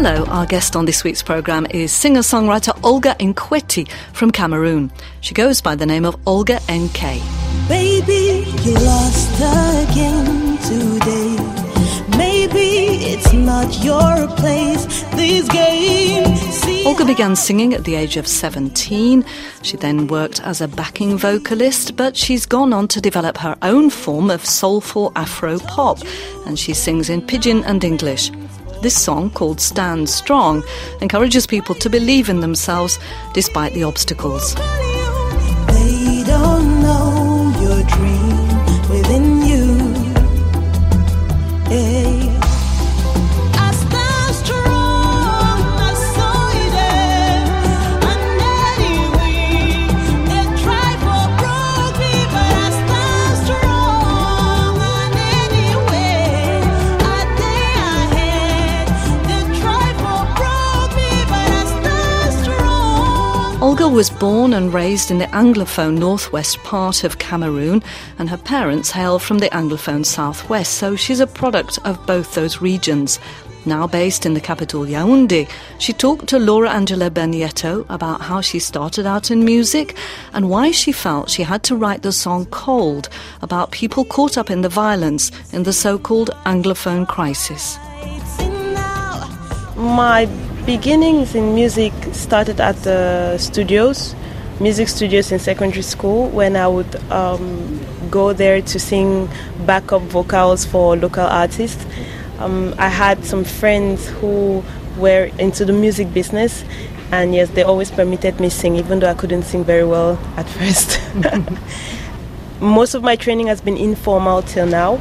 Hello, our guest on this week's programme is singer songwriter Olga Nkweti from Cameroon. She goes by the name of Olgha Nk. Baby, you lost again today. Maybe it's not your place. This game. Olga began singing at the age of 17. She then worked as a backing vocalist, but she's gone on to develop her own form of soulful Afro pop, and she sings in pidgin and English. This song, called Stand Strong, encourages people to believe in themselves despite the obstacles. Olga was born and raised in the Anglophone northwest part of Cameroon, and her parents hail from the Anglophone southwest, so she's a product of both those regions. Now based in the capital Yaoundé, she talked to Laura Angela Bagnetto about how she started out in music and why she felt she had to write the song Cold about people caught up in the violence in the so called Anglophone crisis. My beginnings in music started at the studios, music studios in secondary school, when I would um, go there to sing backup vocals for local artists. Um, I had some friends who were into the music business, and yes, they always permitted me sing, even though I couldn't sing very well at first. Most of my training has been informal till now.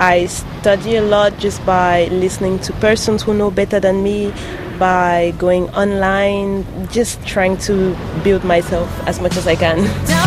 I study a lot just by listening to persons who know better than me, by going online, just trying to build myself as much as I can.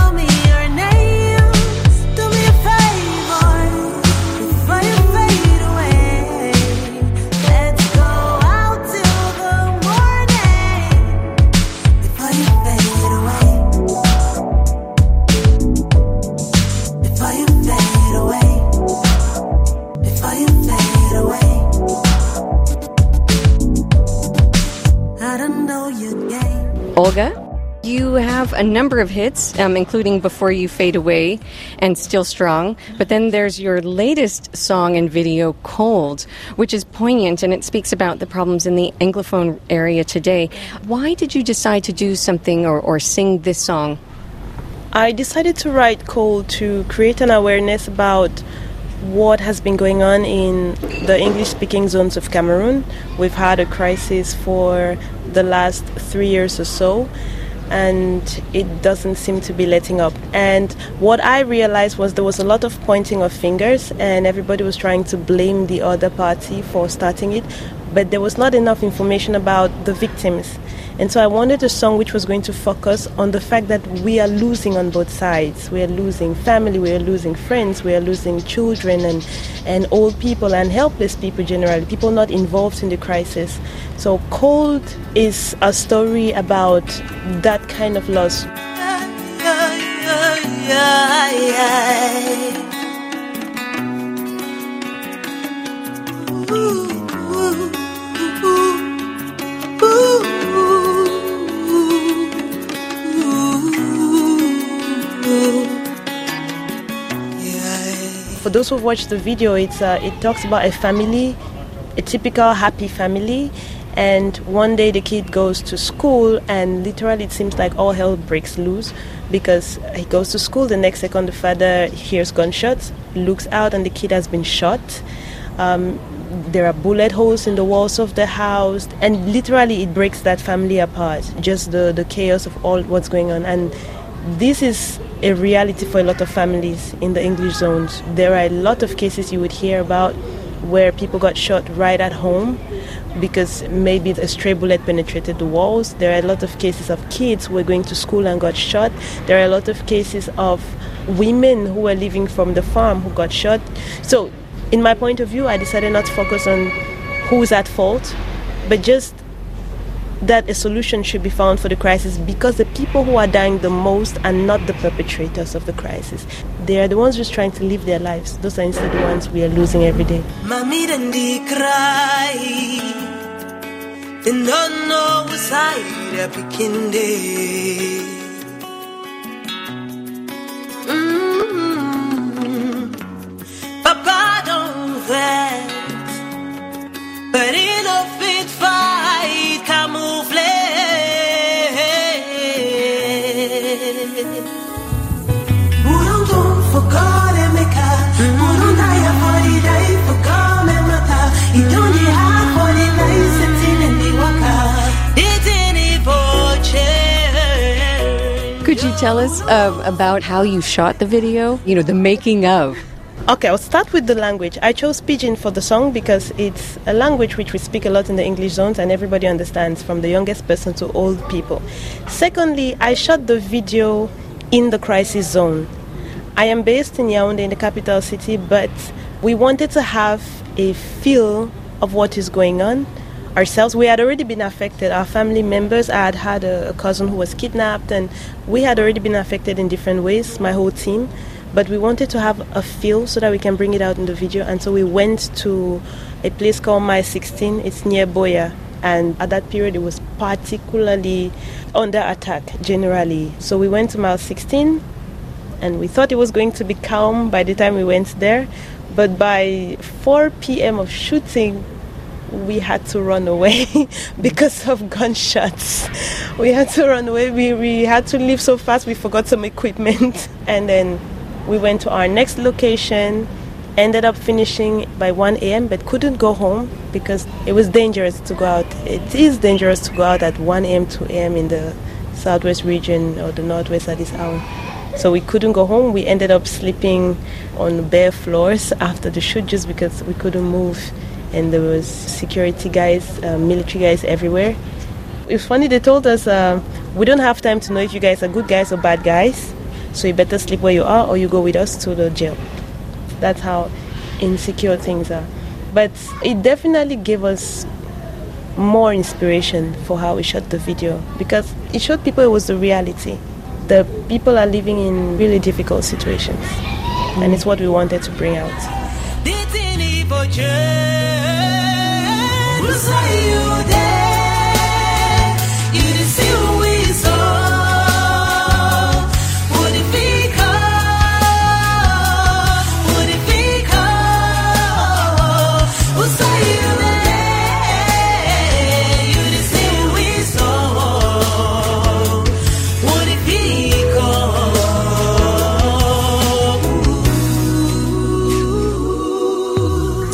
A number of hits, um, including Before You Fade Away and Still Strong. But then there's your latest song and video, Cold, which is poignant and it speaks about the problems in the Anglophone area today. Why did you decide to do something or, or sing this song? I decided to write Cold to create an awareness about what has been going on in the English speaking zones of Cameroon. We've had a crisis for the last three years or so, and it doesn't seem to be letting up. And what I realized was there was a lot of pointing of fingers, and everybody was trying to blame the other party for starting it, but there was not enough information about the victims. And so I wanted a song which was going to focus on the fact that we are losing on both sides. We are losing family, we are losing friends, we are losing children and, and old people and helpless people generally, people not involved in the crisis. So Cold is a story about that kind of loss. For those who've watched the video, it's uh, it talks about a family, a typical happy family, and one day the kid goes to school, and literally it seems like all hell breaks loose because he goes to school. The next second, the father hears gunshots, looks out, and the kid has been shot. Um, there are bullet holes in the walls of the house, and literally it breaks that family apart. Just the the chaos of all what's going on, and this is a reality for a lot of families in the English zones. There are a lot of cases you would hear about where people got shot right at home because maybe a stray bullet penetrated the walls. There are a lot of cases of kids who were going to school and got shot. There are a lot of cases of women who were living from the farm who got shot. So, in my point of view, I decided not to focus on who's at fault, but just that a solution should be found for the crisis because the people who are dying the most are not the perpetrators of the crisis. They are the ones just trying to live their lives. Those are instead the ones we are losing every day. Don't know what side I tell us uh, about how you shot the video? You know, the making of. Okay, I'll start with the language. I chose Pidgin for the song because it's a language which we speak a lot in the English zones and everybody understands, from the youngest person to old people. Secondly, I shot the video in the crisis zone. I am based in Yaoundé, in the capital city, but we wanted to have a feel of what is going on ourselves. We had already been affected. Our family members, I had had a, a cousin who was kidnapped, and we had already been affected in different ways, my whole team. But we wanted to have a feel so that we can bring it out in the video, and so we went to a place called Mile 16. It's near Buea. And at that period, it was particularly under attack generally. So we went to Mile 16, and we thought it was going to be calm by the time we went there. But by 4 p.m. of shooting, we had to run away because of gunshots. We had to run away. We, we had to leave so fast, we forgot some equipment. And then we went to our next location, ended up finishing by 1 a.m., but couldn't go home because it was dangerous to go out. It is dangerous to go out at 1 a.m., 2 a.m. in the southwest region or the northwest at this hour. So we couldn't go home. We ended up sleeping on bare floors after the shoot just because we couldn't move. And there was security guys, uh, military guys everywhere. It's funny, they told us, uh, we don't have time to know if you guys are good guys or bad guys. So you better sleep where you are or you go with us to the jail. That's how insecure things are. But it definitely gave us more inspiration for how we shot the video because it showed people it was the reality. The people are living in really difficult situations. And it's what we wanted to bring out. Poche. Usai you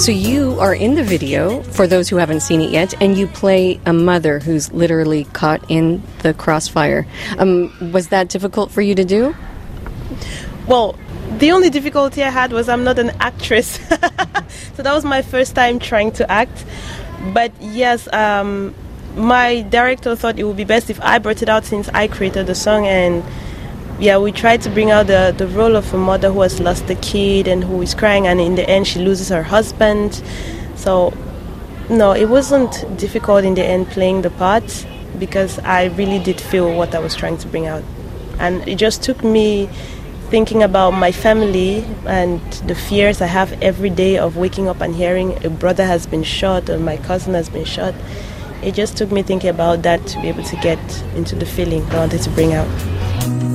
So you are in the video, for those who haven't seen it yet, and you play a mother who's literally caught in the crossfire. Um, was that difficult for you to do? Well, the only difficulty I had was I'm not an actress. so that was my first time trying to act. But yes, um, my director thought it would be best if I brought it out since I created the song. And yeah, we tried to bring out the, the role of a mother who has lost a kid and who is crying, and in the end, she loses her husband. So, no, it wasn't difficult in the end playing the part because I really did feel what I was trying to bring out. And it just took me thinking about my family and the fears I have every day of waking up and hearing a brother has been shot or my cousin has been shot. It just took me thinking about that to be able to get into the feeling I wanted to bring out.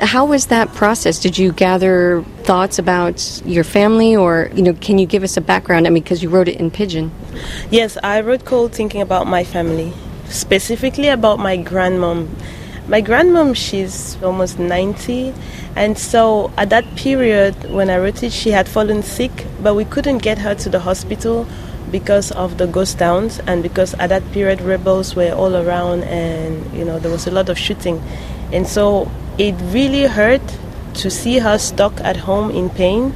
How was that process? Did you gather thoughts about your family, or you know, can you give us a background? I mean, because you wrote it in Pidgin. Yes, I wrote Cold thinking about my family, specifically about my grandmom. My grandmom, she's almost 90, and so at that period when I wrote it, she had fallen sick, but we couldn't get her to the hospital because of the ghost towns and because at that period rebels were all around and you know there was a lot of shooting and so it really hurt to see her stuck at home in pain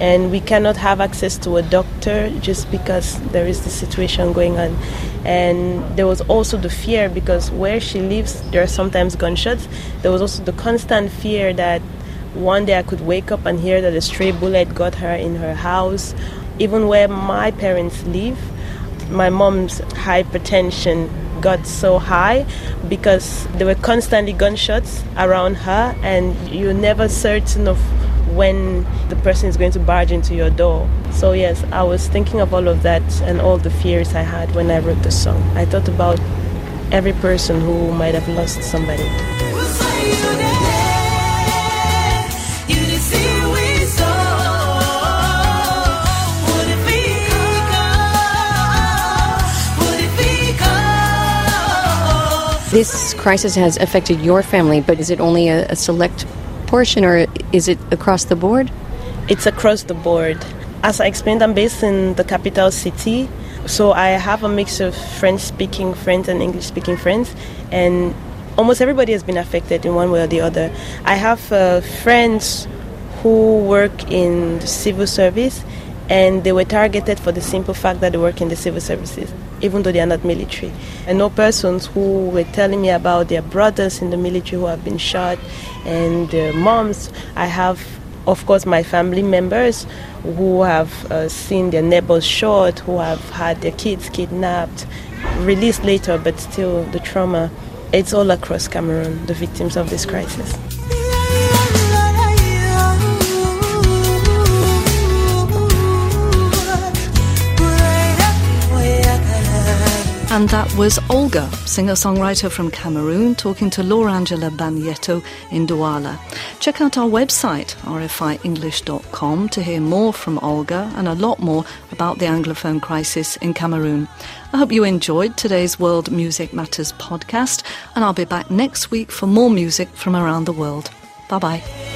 and we cannot have access to a doctor just because there is the situation going on. And there was also the fear because where she lives, there are sometimes gunshots. There was also the constant fear that one day I could wake up and hear that a stray bullet got her in her house. Even where my parents live, my mom's hypertension got so high because there were constantly gunshots around her and you're never certain of when the person is going to barge into your door. So yes, I was thinking of all of that and all the fears I had when I wrote the song. I thought about every person who might have lost somebody. This crisis has affected your family, but is it only a, a select portion or is it across the board? It's across the board. As I explained, I'm based in the capital city, so I have a mix of French speaking friends and English speaking friends, and almost everybody has been affected in one way or the other. I have uh, friends who work in the civil service, and they were targeted for the simple fact that they work in the civil services, even though they are not military. I know persons who were telling me about their brothers in the military who have been shot, and their moms. I have, of course, my family members who have uh, seen their neighbors shot, who have had their kids kidnapped, released later, but still the trauma. It's all across Cameroon, the victims of this crisis. And that was Olga, singer songwriter from Cameroon, talking to Laura Angela Bagnetto in Douala. Check out our website, rfienglish.com, to hear more from Olga and a lot more about the Anglophone crisis in Cameroon. I hope you enjoyed today's World Music Matters podcast, and I'll be back next week for more music from around the world. Bye bye.